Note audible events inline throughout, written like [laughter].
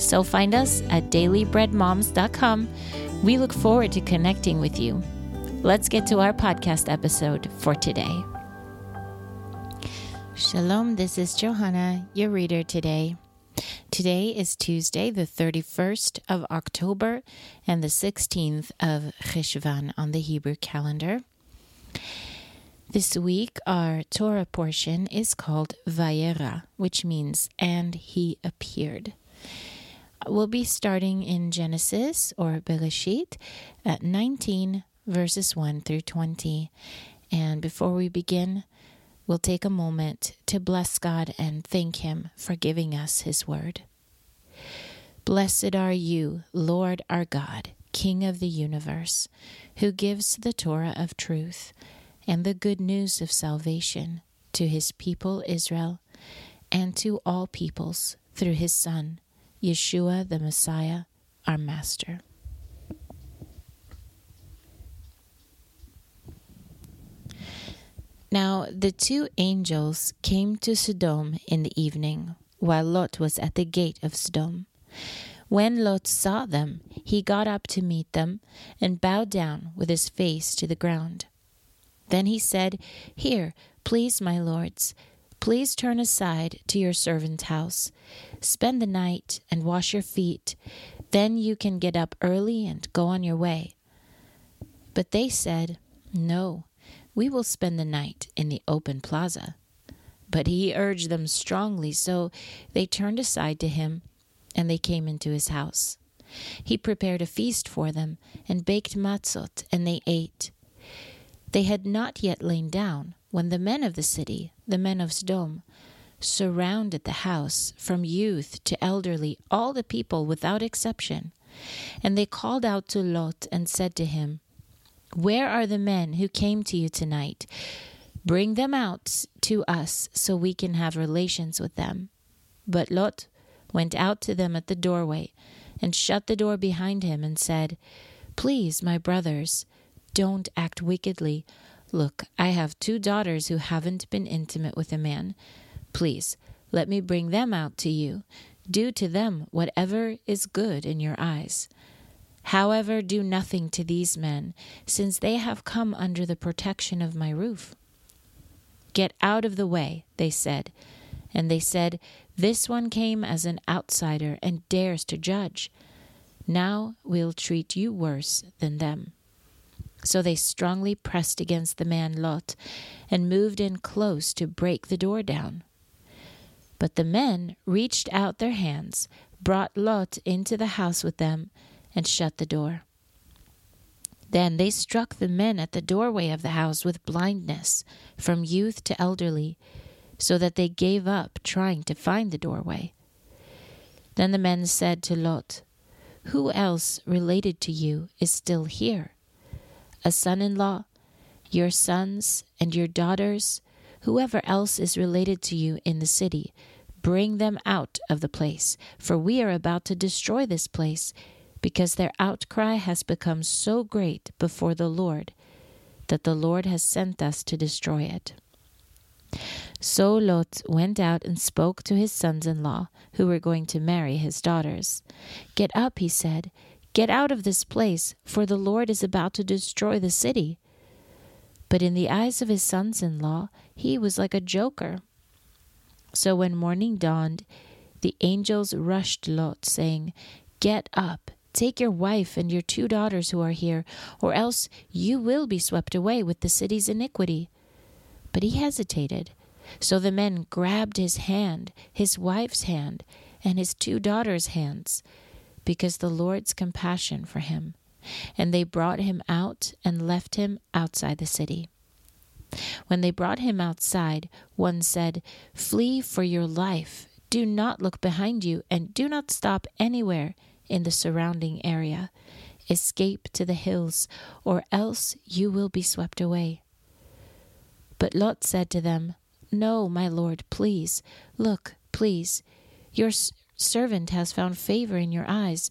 So find us at dailybreadmoms.com. We look forward to connecting with you. Let's get to our podcast episode for today. Shalom, this is Johanna, your reader today. Today is Tuesday, the 31st of October and the 16th of Cheshvan on the Hebrew calendar. This week, our Torah portion is called Vayera, which means, and he appeared. We'll be starting in Genesis or Bereshit at 19, verses 1 through 20. And before we begin, we'll take a moment to bless God and thank Him for giving us His word. Blessed are you, Lord our God, King of the universe, who gives the Torah of truth and the good news of salvation to His people Israel and to all peoples through His Son, Yeshua the Messiah, our Master. Now the two angels came to Sodom in the evening, while Lot was at the gate of Sodom. When Lot saw them, he got up to meet them and bowed down with his face to the ground. Then he said, Here, please, my lords, please turn aside to your servant's house. Spend the night and wash your feet. Then you can get up early and go on your way. But they said, No we will spend the night in the open plaza. But he urged them strongly, so they turned aside to him, and they came into his house. He prepared a feast for them, and baked matzot, and they ate. They had not yet lain down, when the men of the city, the men of Sodom, surrounded the house, from youth to elderly, all the people without exception. And they called out to Lot and said to him, where are the men who came to you tonight? Bring them out to us so we can have relations with them. But Lot went out to them at the doorway and shut the door behind him and said, Please, my brothers, don't act wickedly. Look, I have two daughters who haven't been intimate with a man. Please, let me bring them out to you. Do to them whatever is good in your eyes. However, do nothing to these men, since they have come under the protection of my roof. Get out of the way, they said. And they said, This one came as an outsider and dares to judge. Now we'll treat you worse than them. So they strongly pressed against the man Lot and moved in close to break the door down. But the men reached out their hands, brought Lot into the house with them, and shut the door. Then they struck the men at the doorway of the house with blindness, from youth to elderly, so that they gave up trying to find the doorway. Then the men said to Lot, Who else related to you is still here? A son in law, your sons, and your daughters, whoever else is related to you in the city, bring them out of the place, for we are about to destroy this place because their outcry has become so great before the Lord that the Lord has sent us to destroy it. So Lot went out and spoke to his sons in law, who were going to marry his daughters. Get up, he said, get out of this place, for the Lord is about to destroy the city. But in the eyes of his sons in law, he was like a joker. So when morning dawned, the angels rushed Lot, saying, Get up Take your wife and your two daughters who are here, or else you will be swept away with the city's iniquity. But he hesitated. So the men grabbed his hand, his wife's hand, and his two daughters' hands, because the Lord's compassion for him. And they brought him out and left him outside the city. When they brought him outside, one said, Flee for your life. Do not look behind you, and do not stop anywhere in the surrounding area. Escape to the hills, or else you will be swept away. But Lot said to them, No, my lord, please, look, please. Your servant has found favor in your eyes,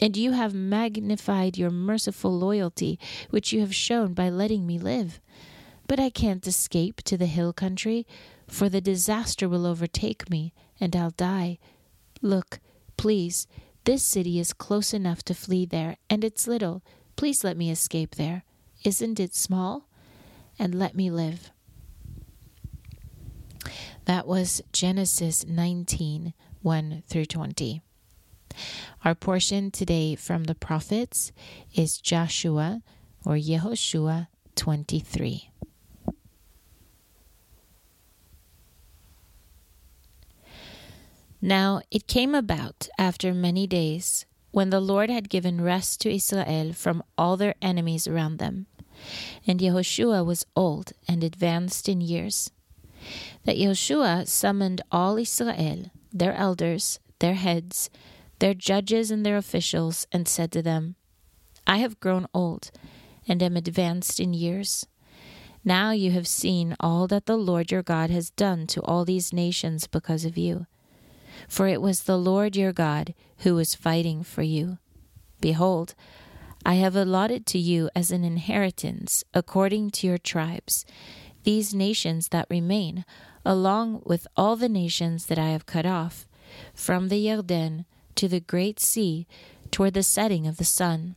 and you have magnified your merciful loyalty, which you have shown by letting me live. But I can't escape to the hill country, for the disaster will overtake me, and I'll die. Look, please, this city is close enough to flee there, and it's little. Please let me escape there. Isn't it small? And let me live. That was Genesis 19 1 through 20. Our portion today from the prophets is Joshua or Yehoshua 23. Now it came about after many days, when the Lord had given rest to Israel from all their enemies around them, and Yehoshua was old and advanced in years, that Yehoshua summoned all Israel, their elders, their heads, their judges, and their officials, and said to them, I have grown old and am advanced in years. Now you have seen all that the Lord your God has done to all these nations because of you for it was the Lord your God who was fighting for you. Behold, I have allotted to you as an inheritance, according to your tribes, these nations that remain, along with all the nations that I have cut off, from the Jordan to the great sea, toward the setting of the sun.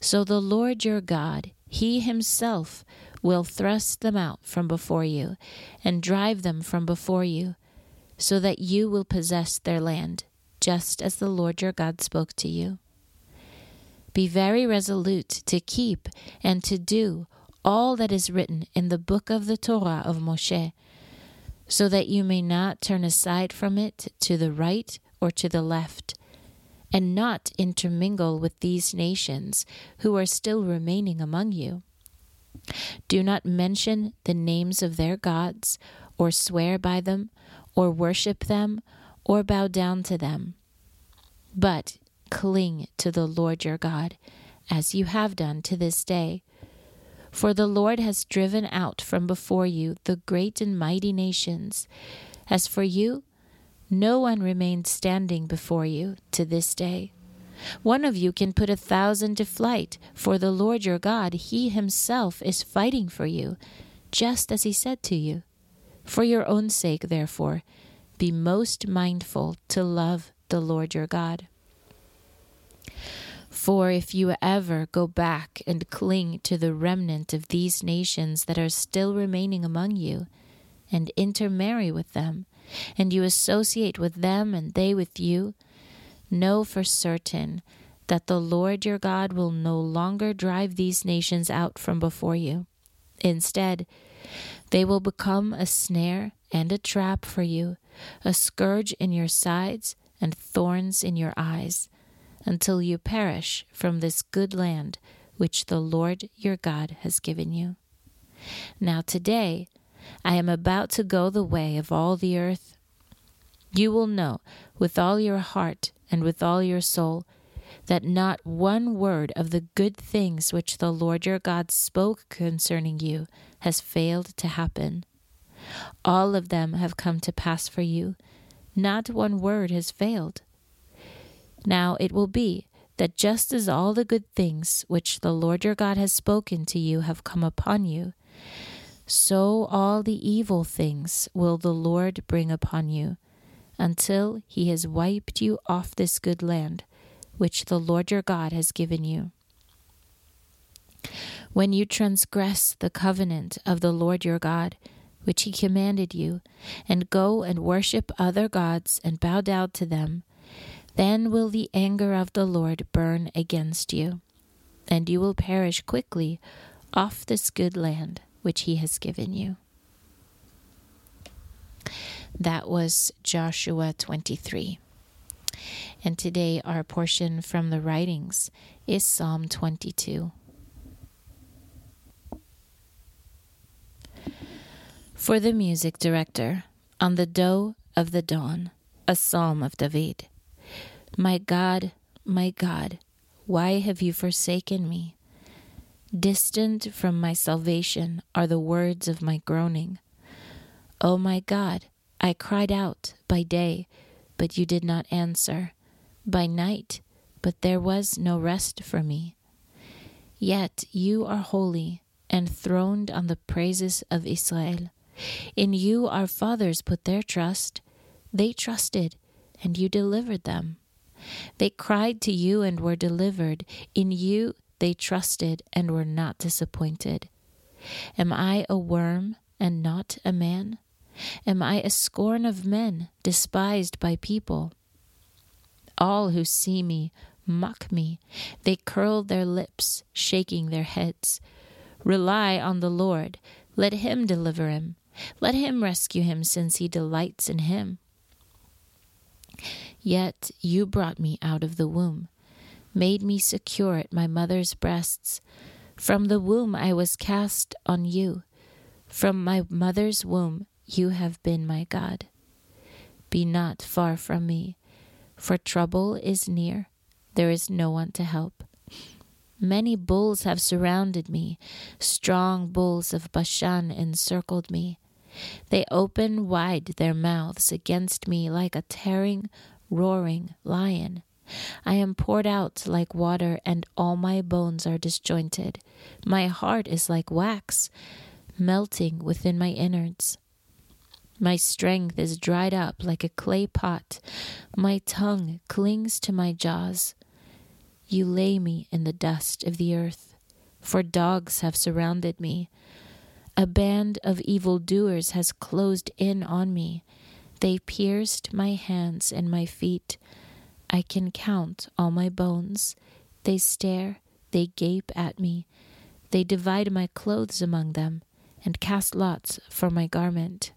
So the Lord your God, He Himself, will thrust them out from before you, and drive them from before you so that you will possess their land, just as the Lord your God spoke to you. Be very resolute to keep and to do all that is written in the book of the Torah of Moshe, so that you may not turn aside from it to the right or to the left, and not intermingle with these nations who are still remaining among you. Do not mention the names of their gods, or swear by them, or worship them, or bow down to them. But cling to the Lord your God, as you have done to this day. For the Lord has driven out from before you the great and mighty nations. As for you, no one remains standing before you to this day. One of you can put a thousand to flight, for the Lord your God, He Himself, is fighting for you, just as He said to you. For your own sake, therefore, be most mindful to love the Lord your God. For if you ever go back and cling to the remnant of these nations that are still remaining among you, and intermarry with them, and you associate with them and they with you, know for certain that the Lord your God will no longer drive these nations out from before you. Instead, they will become a snare and a trap for you, a scourge in your sides and thorns in your eyes, until you perish from this good land which the Lord your God has given you. Now today I am about to go the way of all the earth. You will know with all your heart and with all your soul that not one word of the good things which the Lord your God spoke concerning you has failed to happen. All of them have come to pass for you. Not one word has failed. Now it will be that just as all the good things which the Lord your God has spoken to you have come upon you, so all the evil things will the Lord bring upon you, until he has wiped you off this good land which the Lord your God has given you. When you transgress the covenant of the Lord your God, which he commanded you, and go and worship other gods and bow down to them, Then will the anger of the Lord burn against you, and you will perish quickly off this good land which he has given you. That was Joshua 23. And today, our portion from the writings is Psalm 22. For the music director, on the doe of the dawn, a psalm of David. My God, my God, why have you forsaken me? Distant from my salvation are the words of my groaning. O my God, I cried out by day, but you did not answer, by night, but there was no rest for me. Yet you are holy, enthroned on the praises of Israel. In you our fathers put their trust. They trusted, and you delivered them. They cried to you and were delivered. In you they trusted and were not disappointed. Am I a worm and not a man? Am I a scorn of men, despised by people? All who see me mock me. They curl their lips, shaking their heads. Rely on the Lord. Let him deliver him. Let him rescue him, since he delights in him. Yet you brought me out of the womb, made me secure at my mother's breasts. From the womb I was cast on you. From my mother's womb you have been my God. Be not far from me, for trouble is near. There is no one to help. Many bulls have surrounded me, strong bulls of Bashan encircled me. They open wide their mouths against me like a tearing, roaring lion. I am poured out like water, and all my bones are disjointed. My heart is like wax, melting within my innards. My strength is dried up like a clay pot. My tongue clings to my jaws. You lay me in the dust of the earth, for dogs have surrounded me. A band of evil doers has closed in on me. They pierced my hands and my feet. I can count all my bones. They stare, they gape at me. They divide my clothes among them and cast lots for my garment.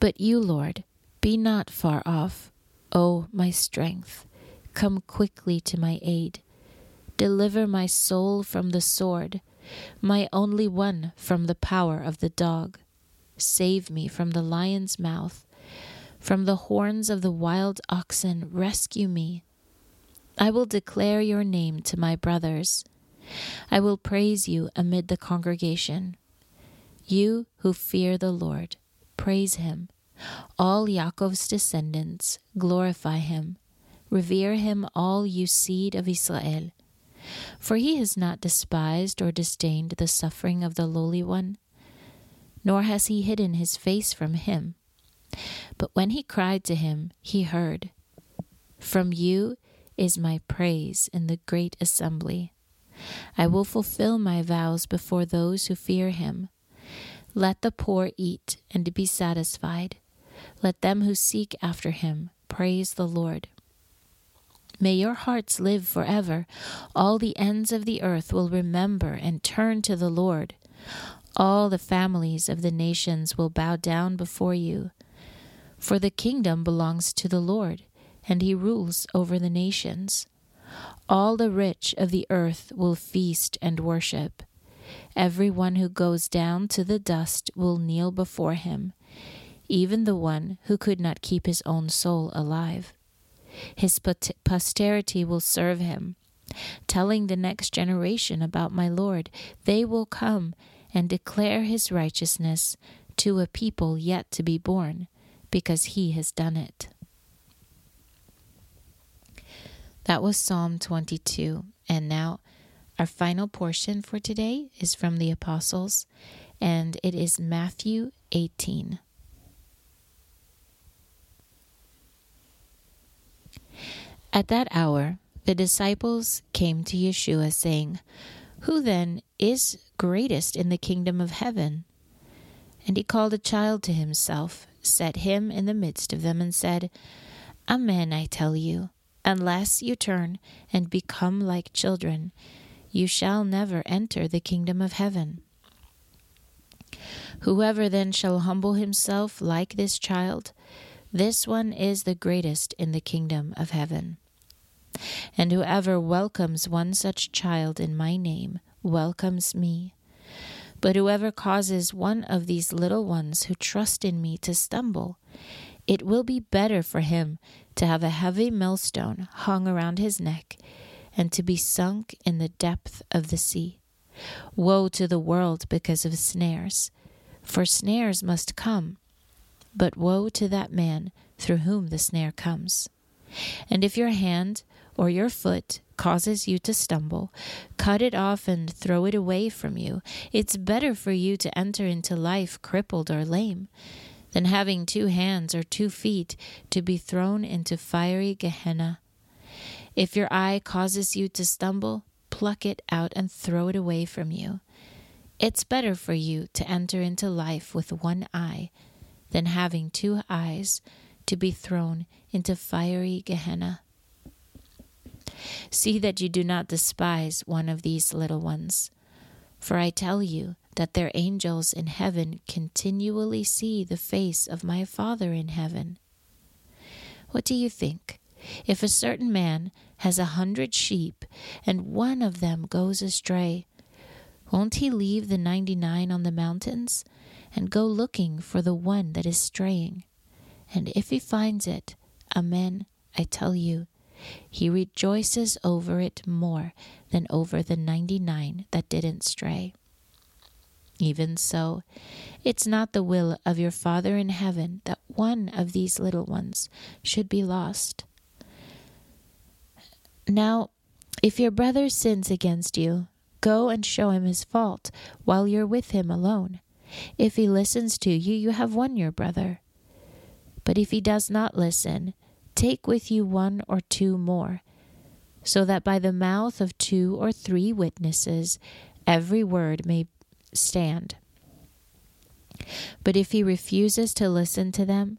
But you, Lord, be not far off. O my strength, come quickly to my aid. Deliver my soul from the sword my only one from the power of the dog. Save me from the lion's mouth, from the horns of the wild oxen, rescue me. I will declare your name to my brothers. I will praise you amid the congregation. You who fear the Lord, praise him. All Yaakov's descendants, glorify him. Revere him, all you seed of Israel. For he has not despised or disdained the suffering of the lowly one, nor has he hidden his face from him. But when he cried to him, he heard. From you is my praise in the great assembly. I will fulfill my vows before those who fear him. Let the poor eat and be satisfied. Let them who seek after him praise the Lord. May your hearts live forever. All the ends of the earth will remember and turn to the Lord. All the families of the nations will bow down before you. For the kingdom belongs to the Lord, and he rules over the nations. All the rich of the earth will feast and worship. Every one who goes down to the dust will kneel before him, even the one who could not keep his own soul alive. His posterity will serve him, telling the next generation about my Lord. They will come and declare his righteousness to a people yet to be born, because he has done it. That was Psalm 22. And now, our final portion for today is from the Apostles, and it is Matthew 18. At that hour, the disciples came to Yeshua, saying, Who then is greatest in the kingdom of heaven? And he called a child to himself, set him in the midst of them, and said, Amen, I tell you, unless you turn and become like children, you shall never enter the kingdom of heaven. Whoever then shall humble himself like this child, this one is the greatest in the kingdom of heaven. And whoever welcomes one such child in my name welcomes me. But whoever causes one of these little ones who trust in me to stumble, it will be better for him to have a heavy millstone hung around his neck and to be sunk in the depth of the sea. Woe to the world because of snares, for snares must come, but woe to that man through whom the snare comes. And if your hand or your foot causes you to stumble, cut it off and throw it away from you. It's better for you to enter into life crippled or lame than having two hands or two feet to be thrown into fiery Gehenna. If your eye causes you to stumble, pluck it out and throw it away from you. It's better for you to enter into life with one eye than having two eyes to be thrown into fiery Gehenna. See that you do not despise one of these little ones. For I tell you that their angels in heaven continually see the face of my Father in heaven. What do you think? If a certain man has a hundred sheep, and one of them goes astray, won't he leave the ninety nine on the mountains and go looking for the one that is straying? And if he finds it, Amen, I tell you, he rejoices over it more than over the 99 that didn't stray. Even so, it's not the will of your Father in heaven that one of these little ones should be lost. Now, if your brother sins against you, go and show him his fault while you're with him alone. If he listens to you, you have won your brother. But if he does not listen, Take with you one or two more, so that by the mouth of two or three witnesses every word may stand. But if he refuses to listen to them,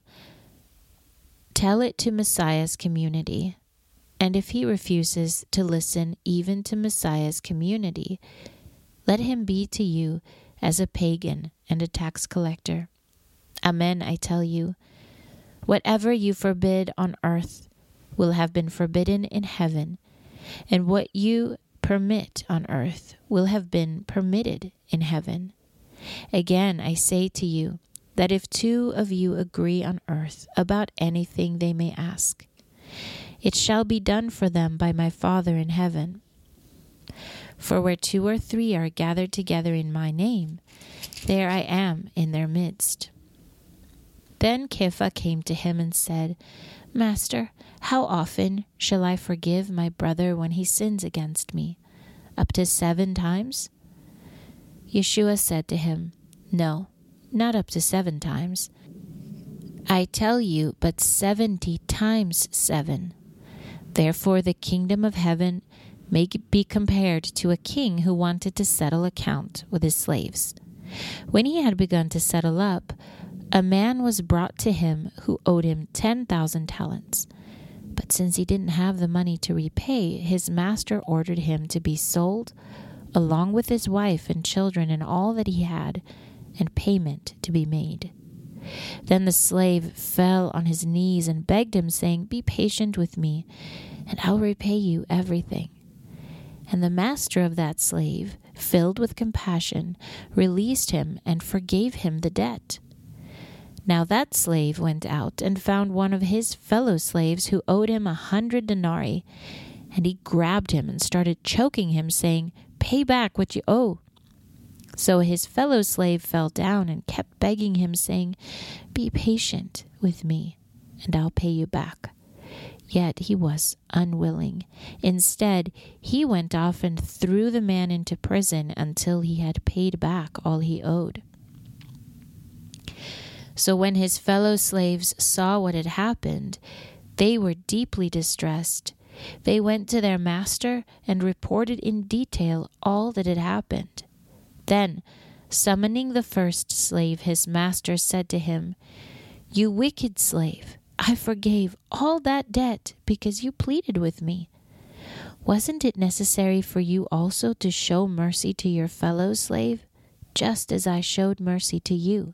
tell it to Messiah's community. And if he refuses to listen even to Messiah's community, let him be to you as a pagan and a tax collector. Amen, I tell you. Whatever you forbid on earth will have been forbidden in heaven, and what you permit on earth will have been permitted in heaven. Again, I say to you that if two of you agree on earth about anything they may ask, it shall be done for them by my Father in heaven. For where two or three are gathered together in my name, there I am in their midst. Then Kepha came to him and said, Master, how often shall I forgive my brother when he sins against me? Up to seven times? Yeshua said to him, No, not up to seven times. I tell you, but seventy times seven. Therefore, the kingdom of heaven may be compared to a king who wanted to settle account with his slaves. When he had begun to settle up, a man was brought to him who owed him 10,000 talents. But since he didn't have the money to repay, his master ordered him to be sold, along with his wife and children and all that he had, and payment to be made. Then the slave fell on his knees and begged him, saying, Be patient with me, and I'll repay you everything. And the master of that slave, filled with compassion, released him and forgave him the debt. Now that slave went out and found one of his fellow slaves who owed him a hundred denarii, and he grabbed him and started choking him, saying, Pay back what you owe. So his fellow slave fell down and kept begging him, saying, Be patient with me, and I'll pay you back. Yet he was unwilling. Instead, he went off and threw the man into prison until he had paid back all he owed. So when his fellow slaves saw what had happened, they were deeply distressed. They went to their master and reported in detail all that had happened. Then, summoning the first slave, his master said to him, You wicked slave, I forgave all that debt because you pleaded with me. Wasn't it necessary for you also to show mercy to your fellow slave, just as I showed mercy to you?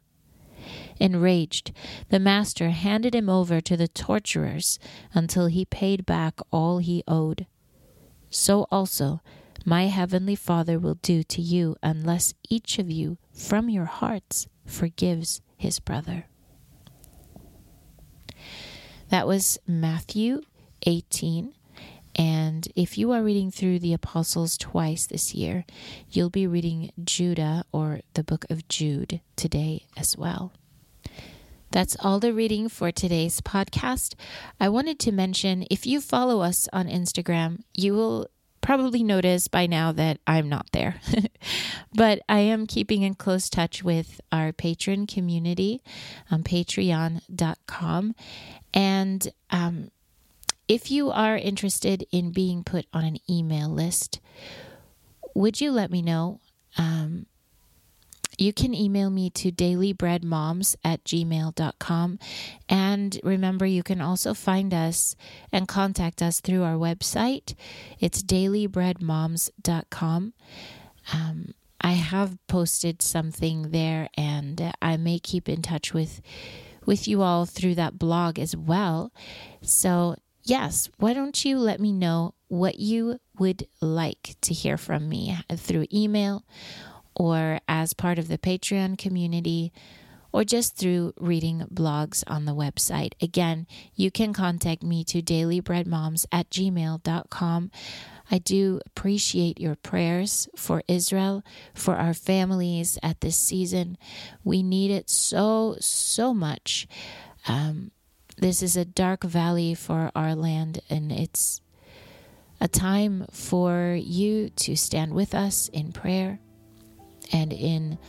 Enraged, the master handed him over to the torturers until he paid back all he owed. So also my heavenly Father will do to you unless each of you from your hearts forgives his brother. That was Matthew 18. And if you are reading through the Apostles twice this year, you'll be reading Judah or the book of Jude today as well. That's all the reading for today's podcast. I wanted to mention if you follow us on Instagram, you will probably notice by now that I'm not there. [laughs] but I am keeping in close touch with our patron community on patreon.com. And um, if you are interested in being put on an email list, would you let me know? Um, you can email me to dailybreadmoms at gmail.com. And remember, you can also find us and contact us through our website. It's dailybreadmoms.com. Um, I have posted something there, and I may keep in touch with with you all through that blog as well. So, yes, why don't you let me know what you would like to hear from me through email or as part of the Patreon community or just through reading blogs on the website. Again, you can contact me to dailybreadmoms at gmail.com. I do appreciate your prayers for Israel, for our families at this season. We need it so, so much. Um, this is a dark valley for our land, and it's a time for you to stand with us in prayer and in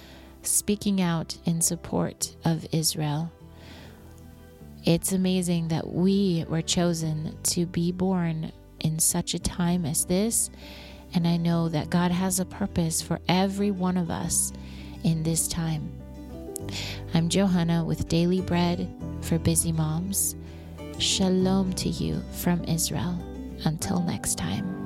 speaking out in support of Israel. It's amazing that we were chosen to be born in such a time as this, and I know that God has a purpose for every one of us in this time. I'm Johanna with Daily Bread for Busy Moms. Shalom to you from Israel. Until next time.